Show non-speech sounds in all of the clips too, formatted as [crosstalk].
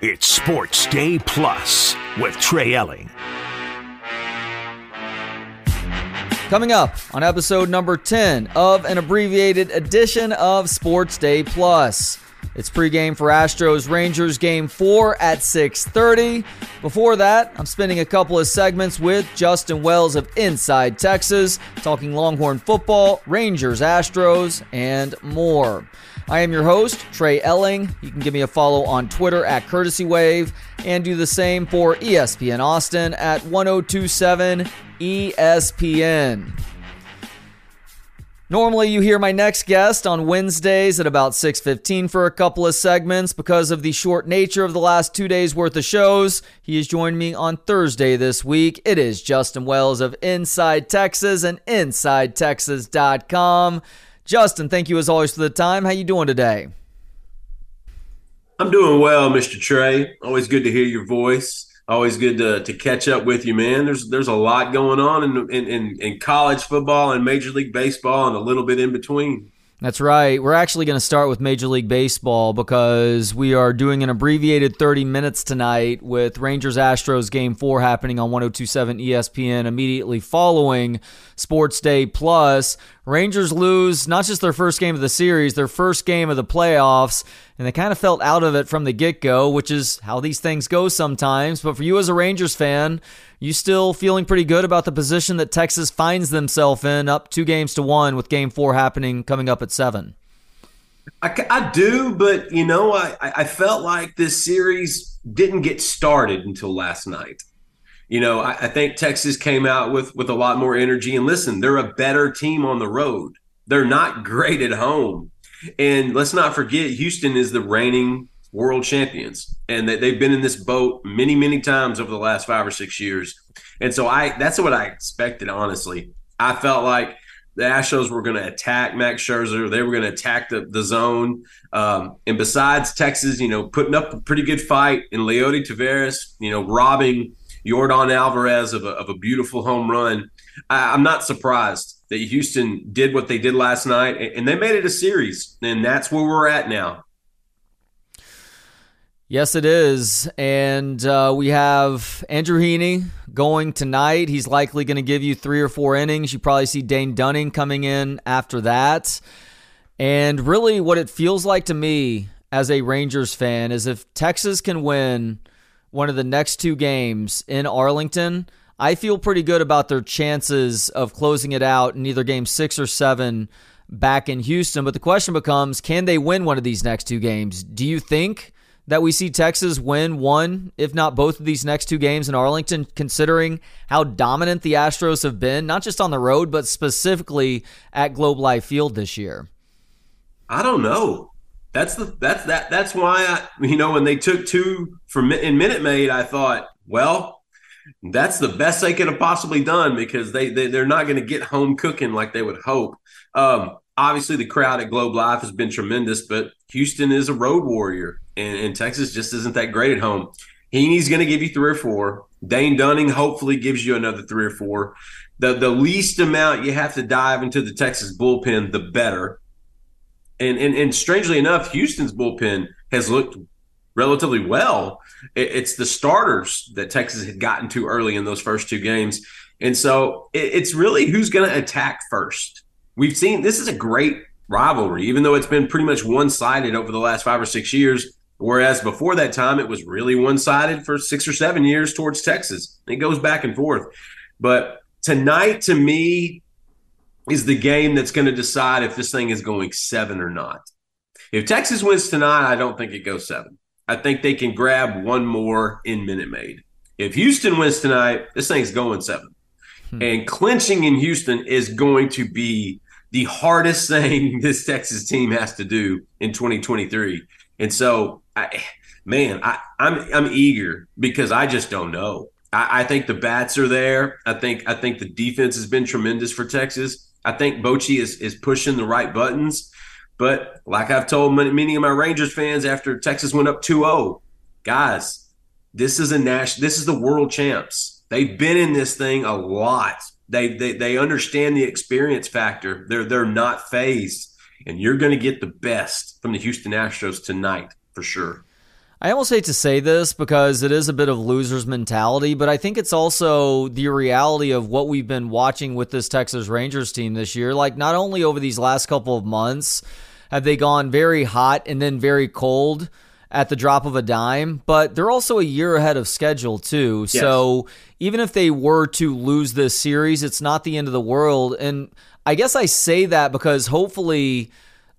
It's Sports Day Plus with Trey Elling. Coming up on episode number 10 of an abbreviated edition of Sports Day Plus. It's pregame for Astros Rangers game 4 at 6:30. Before that, I'm spending a couple of segments with Justin Wells of Inside Texas, talking Longhorn football, Rangers, Astros, and more. I am your host, Trey Elling. You can give me a follow on Twitter at Courtesy Wave and do the same for ESPN Austin at 1027 ESPN. Normally you hear my next guest on Wednesdays at about 6:15 for a couple of segments because of the short nature of the last 2 days worth of shows. He has joined me on Thursday this week. It is Justin Wells of Inside Texas and insidetexas.com. Justin, thank you as always for the time. How you doing today? I'm doing well, Mr. Trey. Always good to hear your voice always good to, to catch up with you, man. There's there's a lot going on in, in, in, in college football and Major League Baseball and a little bit in between. That's right. We're actually going to start with Major League Baseball because we are doing an abbreviated 30 minutes tonight with Rangers Astros game four happening on 1027 ESPN immediately following Sports Day Plus. Rangers lose not just their first game of the series, their first game of the playoffs, and they kind of felt out of it from the get go, which is how these things go sometimes. But for you as a Rangers fan, you still feeling pretty good about the position that Texas finds themselves in, up two games to one, with Game Four happening coming up at seven. I, I do, but you know, I I felt like this series didn't get started until last night. You know, I, I think Texas came out with with a lot more energy. And listen, they're a better team on the road. They're not great at home. And let's not forget, Houston is the reigning world champions, and that they've been in this boat many, many times over the last five or six years. And so I that's what I expected, honestly. I felt like the Astros were going to attack Max Scherzer. They were going to attack the, the zone. Um, and besides Texas, you know, putting up a pretty good fight in Leody Taveras, you know, robbing Yordan Alvarez of a, of a beautiful home run. I, I'm not surprised that Houston did what they did last night, and they made it a series. And that's where we're at now. Yes, it is. And uh, we have Andrew Heaney going tonight. He's likely going to give you three or four innings. You probably see Dane Dunning coming in after that. And really, what it feels like to me as a Rangers fan is if Texas can win one of the next two games in Arlington, I feel pretty good about their chances of closing it out in either game six or seven back in Houston. But the question becomes can they win one of these next two games? Do you think? that we see Texas win one, if not both of these next two games in Arlington, considering how dominant the Astros have been, not just on the road, but specifically at Globe Life Field this year? I don't know. That's the that's that that's why I you know when they took two from in Minute Maid, I thought, well, that's the best they could have possibly done because they, they they're not going to get home cooking like they would hope. Um, obviously, the crowd at Globe Life has been tremendous, but Houston is a road warrior and, and Texas just isn't that great at home. Heaney's going to give you three or four. Dane Dunning hopefully gives you another three or four. The the least amount you have to dive into the Texas bullpen, the better. And and, and strangely enough, Houston's bullpen has looked relatively well. It, it's the starters that Texas had gotten to early in those first two games, and so it, it's really who's going to attack first. We've seen this is a great rivalry, even though it's been pretty much one sided over the last five or six years. Whereas before that time, it was really one sided for six or seven years towards Texas. It goes back and forth. But tonight, to me, is the game that's going to decide if this thing is going seven or not. If Texas wins tonight, I don't think it goes seven. I think they can grab one more in Minute Maid. If Houston wins tonight, this thing's going seven. Hmm. And clinching in Houston is going to be the hardest [laughs] thing this Texas team has to do in 2023. And so, I, man, I, am I'm, I'm eager because I just don't know. I, I, think the bats are there. I think I think the defense has been tremendous for Texas. I think Bochy is is pushing the right buttons. But like I've told many, of my Rangers fans after Texas went up 2-0, guys, this is a national. This is the world champs. They've been in this thing a lot. They they they understand the experience factor. They're they're not phased and you're going to get the best from the Houston Astros tonight for sure. I almost hate to say this because it is a bit of loser's mentality, but I think it's also the reality of what we've been watching with this Texas Rangers team this year. Like, not only over these last couple of months have they gone very hot and then very cold at the drop of a dime, but they're also a year ahead of schedule, too. Yes. So even if they were to lose this series, it's not the end of the world. And I guess I say that because hopefully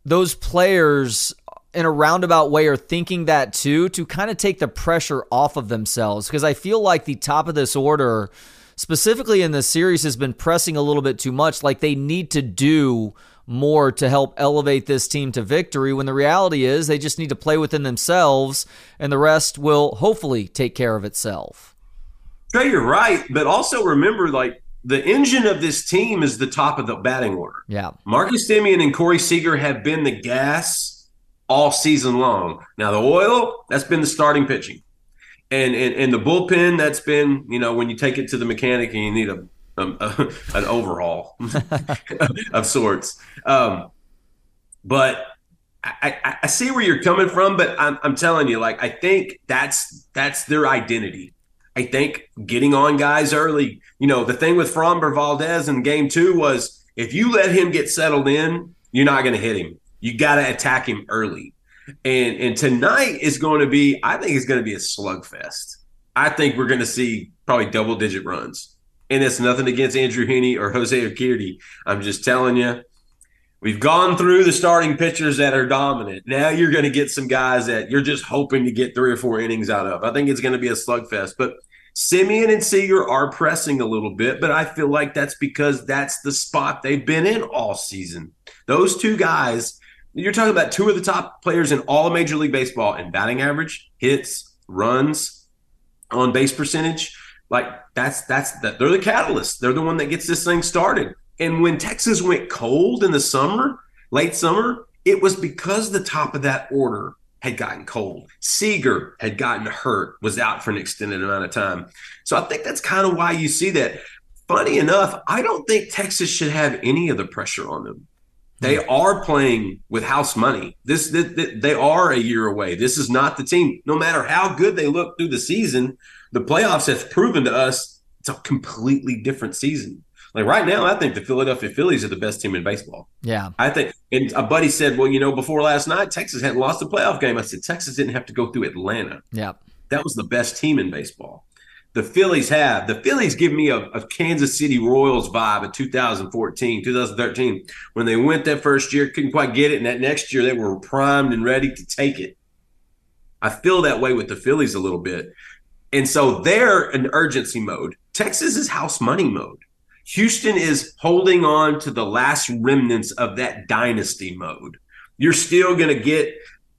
those players in a roundabout way are thinking that too to kind of take the pressure off of themselves because I feel like the top of this order specifically in this series has been pressing a little bit too much like they need to do more to help elevate this team to victory when the reality is they just need to play within themselves and the rest will hopefully take care of itself. Trey, you're right, but also remember like the engine of this team is the top of the batting order. Yeah. Marcus Semien and Corey Seager have been the gas all season long. Now the oil, that's been the starting pitching. And, and, and the bullpen, that's been, you know, when you take it to the mechanic and you need a, a an overhaul [laughs] of sorts. Um, but I, I, see where you're coming from, but I'm, I'm telling you, like, I think that's that's their identity. I think getting on guys early, you know, the thing with Framber Valdez in game two was if you let him get settled in, you're not going to hit him. You got to attack him early. And and tonight is going to be, I think it's going to be a slugfest. I think we're going to see probably double digit runs. And it's nothing against Andrew Heaney or Jose Urquidy. I'm just telling you, we've gone through the starting pitchers that are dominant. Now you're going to get some guys that you're just hoping to get three or four innings out of. I think it's going to be a slugfest. But Semien and Seager are pressing a little bit, but I feel like that's because that's the spot they've been in all season. Those two guys you're talking about two of the top players in all of Major League Baseball in batting average, hits, runs, on base percentage. Like that's that's that they're the catalyst. They're the one that gets this thing started. And when Texas went cold in the summer, late summer, it was because the top of that order had gotten cold. Seager had gotten hurt, was out for an extended amount of time. So I think that's kind of why you see that. Funny enough, I don't think Texas should have any of the pressure on them. They are playing with house money. This, this, they are a year away. This is not the team. No matter how good they look through the season, the playoffs have proven to us it's a completely different season. Like right now, I think the Philadelphia Phillies are the best team in baseball. Yeah, I think. And a buddy said, "Well, you know, before last night, Texas hadn't lost a playoff game." I said, "Texas didn't have to go through Atlanta. Yeah, that was the best team in baseball." The Phillies have. The Phillies give me a, a, Kansas City Royals vibe of 2014, 2013, when they went that first year, couldn't quite get it, and that next year they were primed and ready to take it. I feel that way with the Phillies a little bit. And so they're in urgency mode. Texas is house money mode. Houston is holding on to the last remnants of that dynasty mode. You're still going to get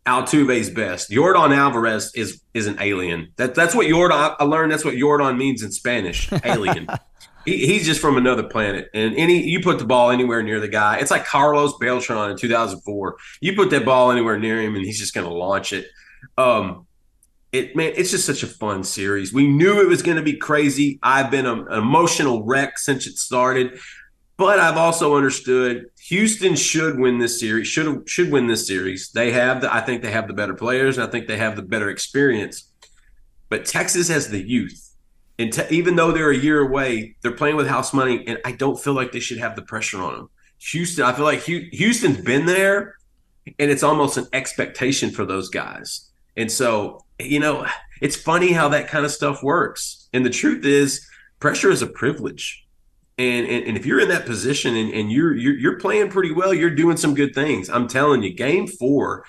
Altuve's best. Yordan Alvarez is is an alien. That that's what Yordan. I learned that's what Yordan means in Spanish. Alien. [laughs] he, he's just from another planet. And any you put the ball anywhere near the guy, it's like Carlos Beltran in 2004. You put that ball anywhere near him, and he's just going to launch it. Um, it man, it's just such a fun series. We knew it was going to be crazy. I've been a, an emotional wreck since it started, but I've also understood Houston should win this series. Should should win this series. They have the. I think they have the better players. I think they have the better experience. But Texas has the youth, and te- even though they're a year away, they're playing with house money, and I don't feel like they should have the pressure on them. Houston, I feel like Houston's been there, and it's almost an expectation for those guys. And so, you know, it's funny how that kind of stuff works. And the truth is, pressure is a privilege. And, and, and if you're in that position and, and you're, you're you're playing pretty well, you're doing some good things. I'm telling you, game four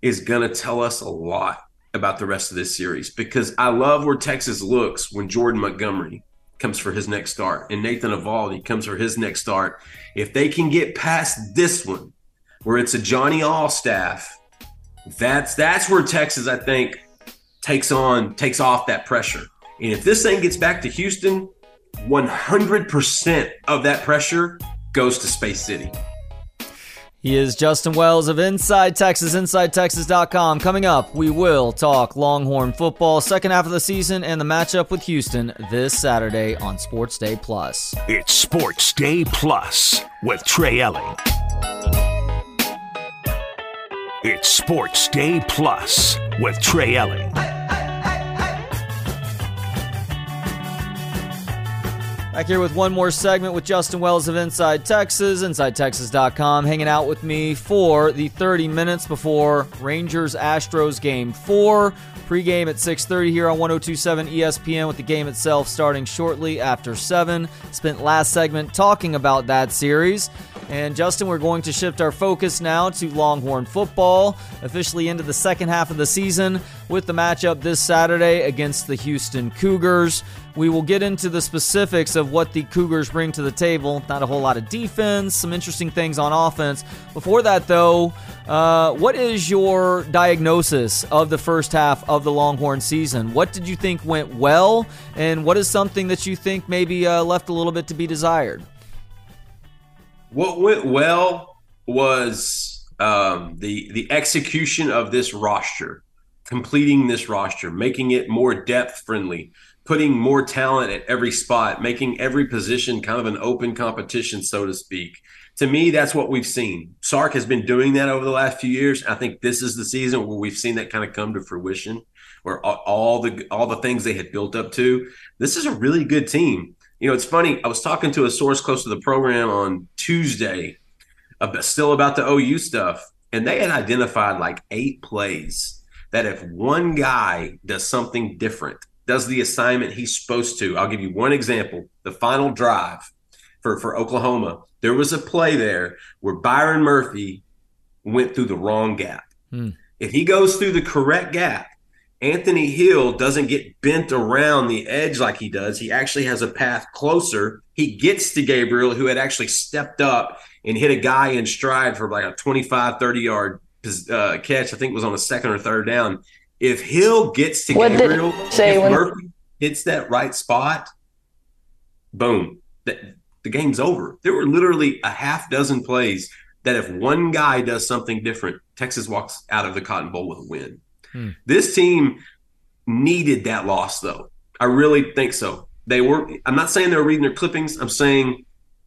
is gonna tell us a lot about the rest of this series because I love where Texas looks when Jordan Montgomery comes for his next start and Nathan Eovaldi comes for his next start. If they can get past this one, where it's a Johnny Allstaff, that's that's where Texas, I think, takes on takes off that pressure. And if this thing gets back to Houston, 100% of that pressure goes to Space City. He is Justin Wells of Inside Texas, InsideTexas.com. Coming up, we will talk Longhorn football, second half of the season, and the matchup with Houston this Saturday on Sports Day Plus. It's Sports Day Plus with Trey Elling. It's Sports Day Plus with Trey Elling. Back here with one more segment with Justin Wells of Inside Texas, InsideTexas.com, hanging out with me for the 30 minutes before Rangers Astros Game 4. Pregame at 6:30 here on 1027 ESPN with the game itself starting shortly after 7. Spent last segment talking about that series. And Justin, we're going to shift our focus now to Longhorn football, officially into the second half of the season with the matchup this Saturday against the Houston Cougars. We will get into the specifics of what the Cougars bring to the table. Not a whole lot of defense, some interesting things on offense. Before that, though, uh, what is your diagnosis of the first half of the Longhorn season? What did you think went well, and what is something that you think maybe uh, left a little bit to be desired? What went well was um, the the execution of this roster, completing this roster, making it more depth friendly, putting more talent at every spot, making every position kind of an open competition, so to speak. To me, that's what we've seen. Sark has been doing that over the last few years. I think this is the season where we've seen that kind of come to fruition, where all the all the things they had built up to. This is a really good team. You know, it's funny. I was talking to a source close to the program on Tuesday, about, still about the OU stuff, and they had identified like eight plays that if one guy does something different, does the assignment he's supposed to. I'll give you one example. The final drive for, for Oklahoma, there was a play there where Byron Murphy went through the wrong gap. Hmm. If he goes through the correct gap, Anthony Hill doesn't get bent around the edge like he does. He actually has a path closer. He gets to Gabriel, who had actually stepped up and hit a guy in stride for like a 25, 30 yard uh, catch. I think it was on a second or third down. If Hill gets to what Gabriel, say if Murphy hits that right spot, boom, the, the game's over. There were literally a half dozen plays that if one guy does something different, Texas walks out of the Cotton Bowl with a win. Hmm. This team needed that loss, though. I really think so. They were. I'm not saying they were reading their clippings. I'm saying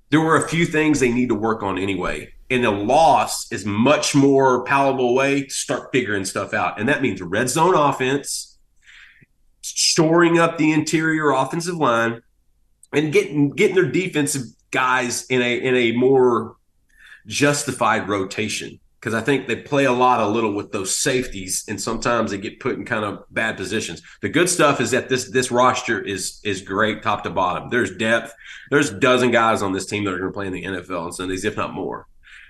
there were a few things they need to work on anyway. And the loss is much more palatable way to start figuring stuff out, and that means red zone offense, storing up the interior offensive line, and getting getting their defensive guys in a in a more justified rotation because I think they play a lot a little with those safeties, and sometimes they get put in kind of bad positions. The good stuff is that this this roster is is great top to bottom. There's depth. There's a dozen guys on this team that are going to play in the NFL on Sundays, if not more.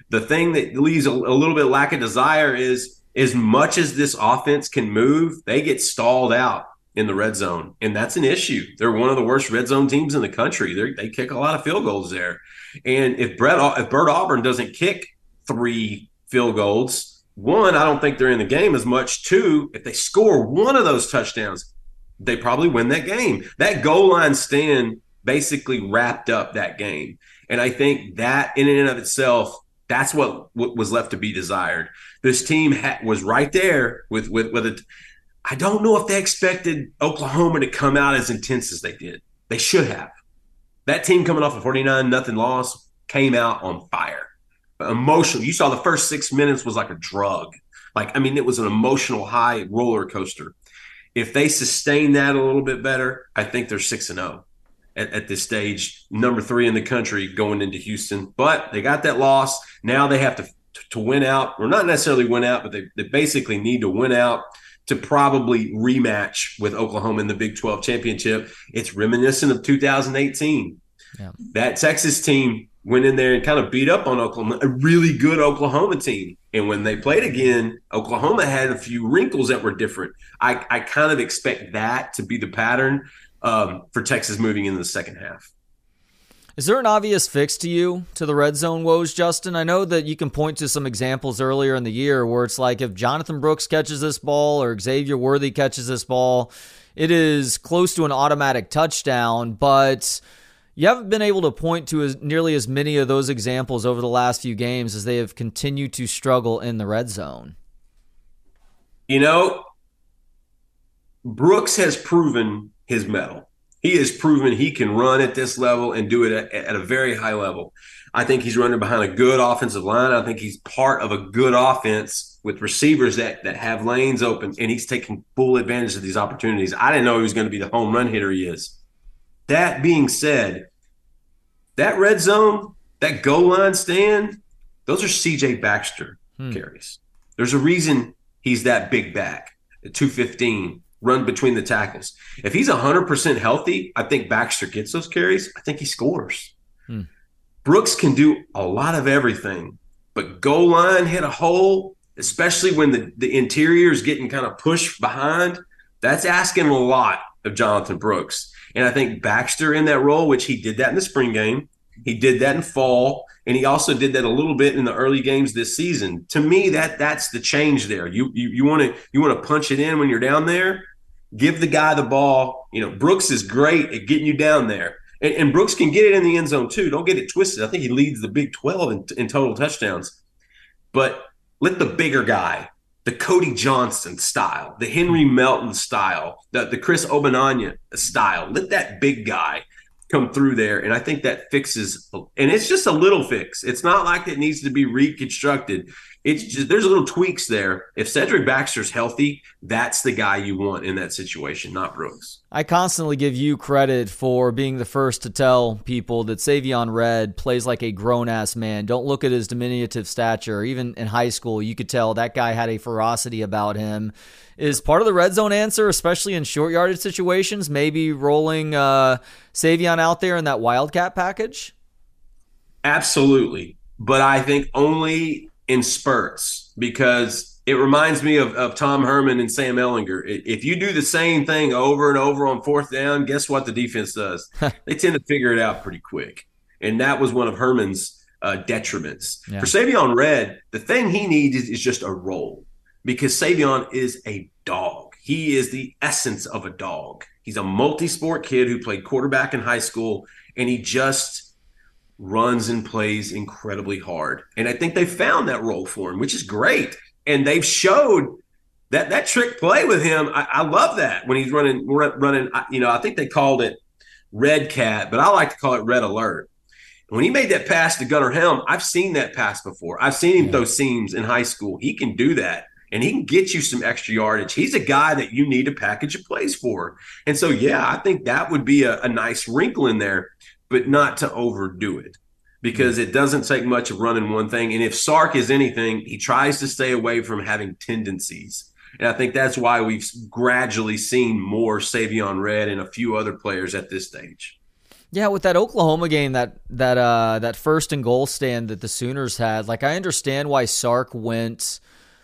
The thing that leaves a, a little bit lack of desire is as much as this offense can move, they get stalled out in the red zone, and that's an issue. They're one of the worst red zone teams in the country. They they kick a lot of field goals there, and if Brett if Bert Auburn doesn't kick three field goals. One, I don't think they're in the game as much. Two, if they score one of those touchdowns, they probably win that game. That goal line stand basically wrapped up that game. And I think that in and of itself, that's what, what was left to be desired. This team ha- was right there with with with it. I don't know if they expected Oklahoma to come out as intense as they did. They should have. That team coming off a 49 nothing loss came out on fire emotional. You saw the first six minutes was like a drug. Like, I mean, it was an emotional high roller coaster. If they sustain that a little bit better, I think they're six and zero oh at, at this stage, number three in the country going into Houston. But they got that loss. Now they have to to win out, or not necessarily win out, but they, they basically need to win out to probably rematch with Oklahoma in the Big 12 championship. It's reminiscent of 2018. Yeah. That Texas team went in there and kind of beat up on Oklahoma, a really good Oklahoma team. And when they played again, Oklahoma had a few wrinkles that were different. I, I kind of expect that to be the pattern um, for Texas moving into the second half. Is there an obvious fix to you to the red zone woes, Justin? I know that you can point to some examples earlier in the year where it's like if Jonathan Brooks catches this ball or Xavier Worthy catches this ball, it is close to an automatic touchdown, but you haven't been able to point to as nearly as many of those examples over the last few games as they have continued to struggle in the red zone. You know, Brooks has proven his mettle. He has proven he can run at this level and do it at, at a very high level. I think he's running behind a good offensive line. I think he's part of a good offense with receivers that that have lanes open, and he's taking full advantage of these opportunities. I didn't know he was going to be the home run hitter he is. That being said, that red zone, that goal line stand, those are CJ Baxter hmm. carries. There's a reason he's that big back at 215, run between the tackles. If he's 100% healthy, I think Baxter gets those carries. I think he scores. Hmm. Brooks can do a lot of everything, but goal line hit a hole, especially when the, the interior is getting kind of pushed behind. That's asking a lot of Jonathan Brooks. And I think Baxter in that role, which he did that in the spring game, he did that in fall, and he also did that a little bit in the early games this season. To me, that that's the change there. You you want to you want to punch it in when you're down there. Give the guy the ball. You know, Brooks is great at getting you down there, and, and Brooks can get it in the end zone too. Don't get it twisted. I think he leads the Big Twelve in, in total touchdowns. But let the bigger guy, the Cody Johnson style, the Henry Melton style, the, the Chris Ogbonnaya style, let that big guy come through there. And I think that fixes, and it's just a little fix. It's not like it needs to be reconstructed. It's just, there's little tweaks there. If Cedric Baxter's healthy, that's the guy you want in that situation, not Brooks. I constantly give you credit for being the first to tell people that Savion Red plays like a grown ass man. Don't look at his diminutive stature. Even in high school, you could tell that guy had a ferocity about him is part of the red zone answer, especially in short yardage situations, maybe rolling uh, Savion out there in that Wildcat package? Absolutely. But I think only in spurts because it reminds me of, of Tom Herman and Sam Ehlinger. If you do the same thing over and over on fourth down, guess what the defense does? [laughs] they tend to figure it out pretty quick. And that was one of Herman's uh, detriments. Yeah. For Savion Red, the thing he needs is, is just a role because Savion is a dog. He is the essence of a dog. He's a multi-sport kid who played quarterback in high school, and he just runs and plays incredibly hard. And I think they found that role for him, which is great. And they've showed that that trick play with him. I, I love that when he's running, running. You know, I think they called it red cat, but I like to call it red alert. When he made that pass to Gunnar Helm, I've seen that pass before. I've seen him yeah. throw seams in high school. He can do that and he can get you some extra yardage. He's a guy that you need a package of plays for. And so, yeah, I think that would be a, a nice wrinkle in there, but not to overdo it because it doesn't take much of running one thing. And if Sark is anything, he tries to stay away from having tendencies. And I think that's why we've gradually seen more Savion Red and a few other players at this stage. Yeah, with that Oklahoma game, that that uh that first and goal stand that the Sooners had, like I understand why Sark went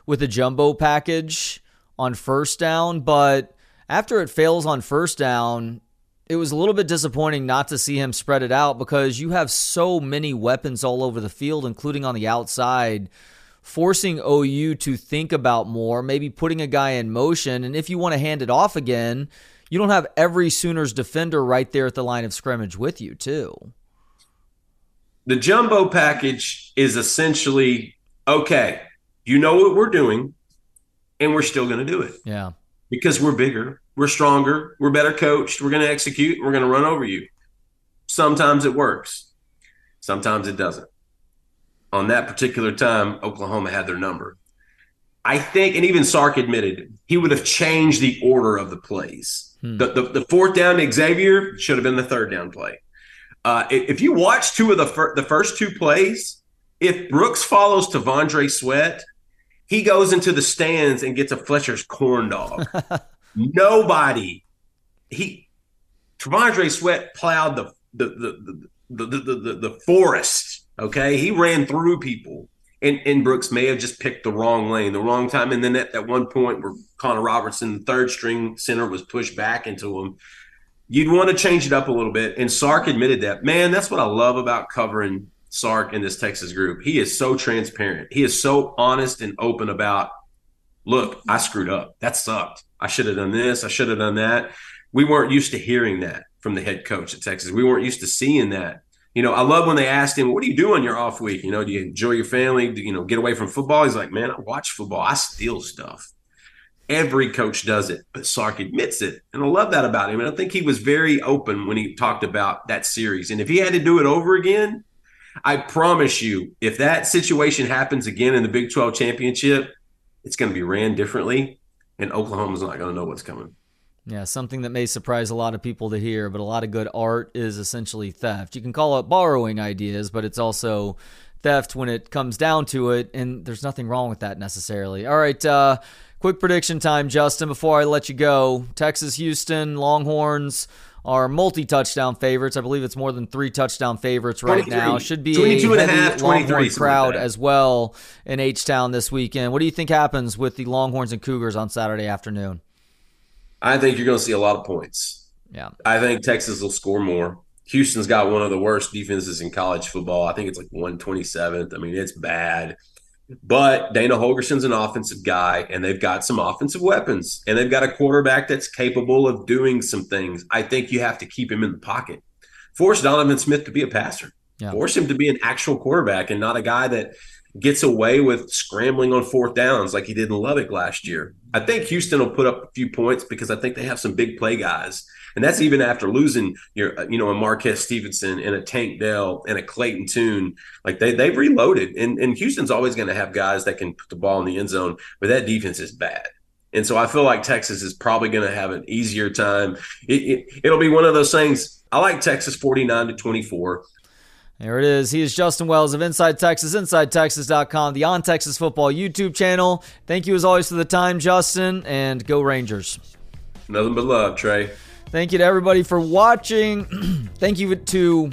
with a jumbo package on first down, but after it fails on first down, it was a little bit disappointing not to see him spread it out because you have so many weapons all over the field, including on the outside, forcing OU to think about more, maybe putting a guy in motion. And if you want to hand it off again, you don't have every Sooners defender right there at the line of scrimmage with you, too. The jumbo package is essentially okay, you know what we're doing, and we're still going to do it. Yeah. Because we're bigger, we're stronger, we're better coached, we're going to execute, we're going to run over you. Sometimes it works, sometimes it doesn't. On that particular time, Oklahoma had their number. I think, and even Sark admitted, he would have changed the order of the plays. Hmm. The, the, the, fourth down to Xavier should have been the third down play. Uh, if you watch two of the, fir- the first two plays, if Brooks follows T'Vondre Sweat, he goes into the stands and gets a Fletcher's corn dog. [laughs] Nobody. He T'Vondre Sweat plowed the the the the, the the, the, the forest. Okay, he ran through people. And, and Brooks may have just picked the wrong lane, the wrong time. And then at, at one point where Connor Robertson, the third string center, was pushed back into him, you'd want to change it up a little bit. And Sark admitted that. Man, that's what I love about covering Sark in this Texas group. He is so transparent. He is so honest and open about, look, I screwed up. That sucked. I should have done this. I should have done that. We weren't used to hearing that from the head coach at Texas. We weren't used to seeing that. You know, I love when they asked him, "What do you do on your off week? You know, do you enjoy your family? Do you know get away from football?" He's like, "Man, I watch football. I steal stuff." Every coach does it, but Sark admits it, and I love that about him. And I think he was very open when he talked about that series. And if he had to do it over again, I promise you, if that situation happens again in the Big 12 championship, it's going to be ran differently, and Oklahoma's not going to know what's coming. Yeah, something that may surprise a lot of people to hear, but a lot of good art is essentially theft. You can call it borrowing ideas, but it's also theft when it comes down to it, and there's nothing wrong with that necessarily. All right, uh, quick prediction time, Justin, before I let you go. Texas, Houston, Longhorns are multi-touchdown favorites. I believe it's more than three touchdown favorites right now. Should be a heavy half, Longhorn crowd as well in H-Town this weekend. What do you think happens with the Longhorns and Cougars on Saturday afternoon? I think you're going to see a lot of points. Yeah. I think Texas will score more. Houston's got one of the worst defenses in college football. I think it's like 127th. I mean, it's bad. But Dana Holgorsen's an offensive guy, and they've got some offensive weapons, and they've got a quarterback that's capable of doing some things. I think you have to keep him in the pocket. Force Donovan Smith to be a passer. Yeah. Force him to be an actual quarterback and not a guy that gets away with scrambling on fourth downs like he did in Lubbock last year. I think Houston will put up a few points because I think they have some big play guys. And that's even after losing your, uh, you know, a Marquez Stevenson and a Tank Dell and a Clayton Tune. Like they they've reloaded. And and Houston's always going to have guys that can put the ball in the end zone, but that defense is bad. And so I feel like Texas is probably going to have an easier time. It, it, it'll be one of those things. I like Texas 49 to 24. There it is. He is Justin Wells of Inside Texas, InsideTexas.com, the On Texas Football YouTube channel. Thank you as always for the time, Justin, and go Rangers. Nothing but love, Trey. Thank you to everybody for watching. [clears throat] thank you to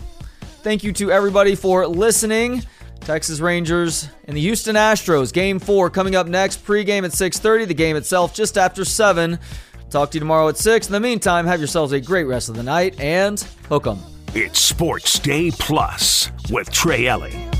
thank you to everybody for listening. Texas Rangers and the Houston Astros. Game four coming up next. Pregame at 6:30. The game itself just after seven. Talk to you tomorrow at six. In the meantime, have yourselves a great rest of the night and hook 'em. It's Sports Day Plus with Trey Elling.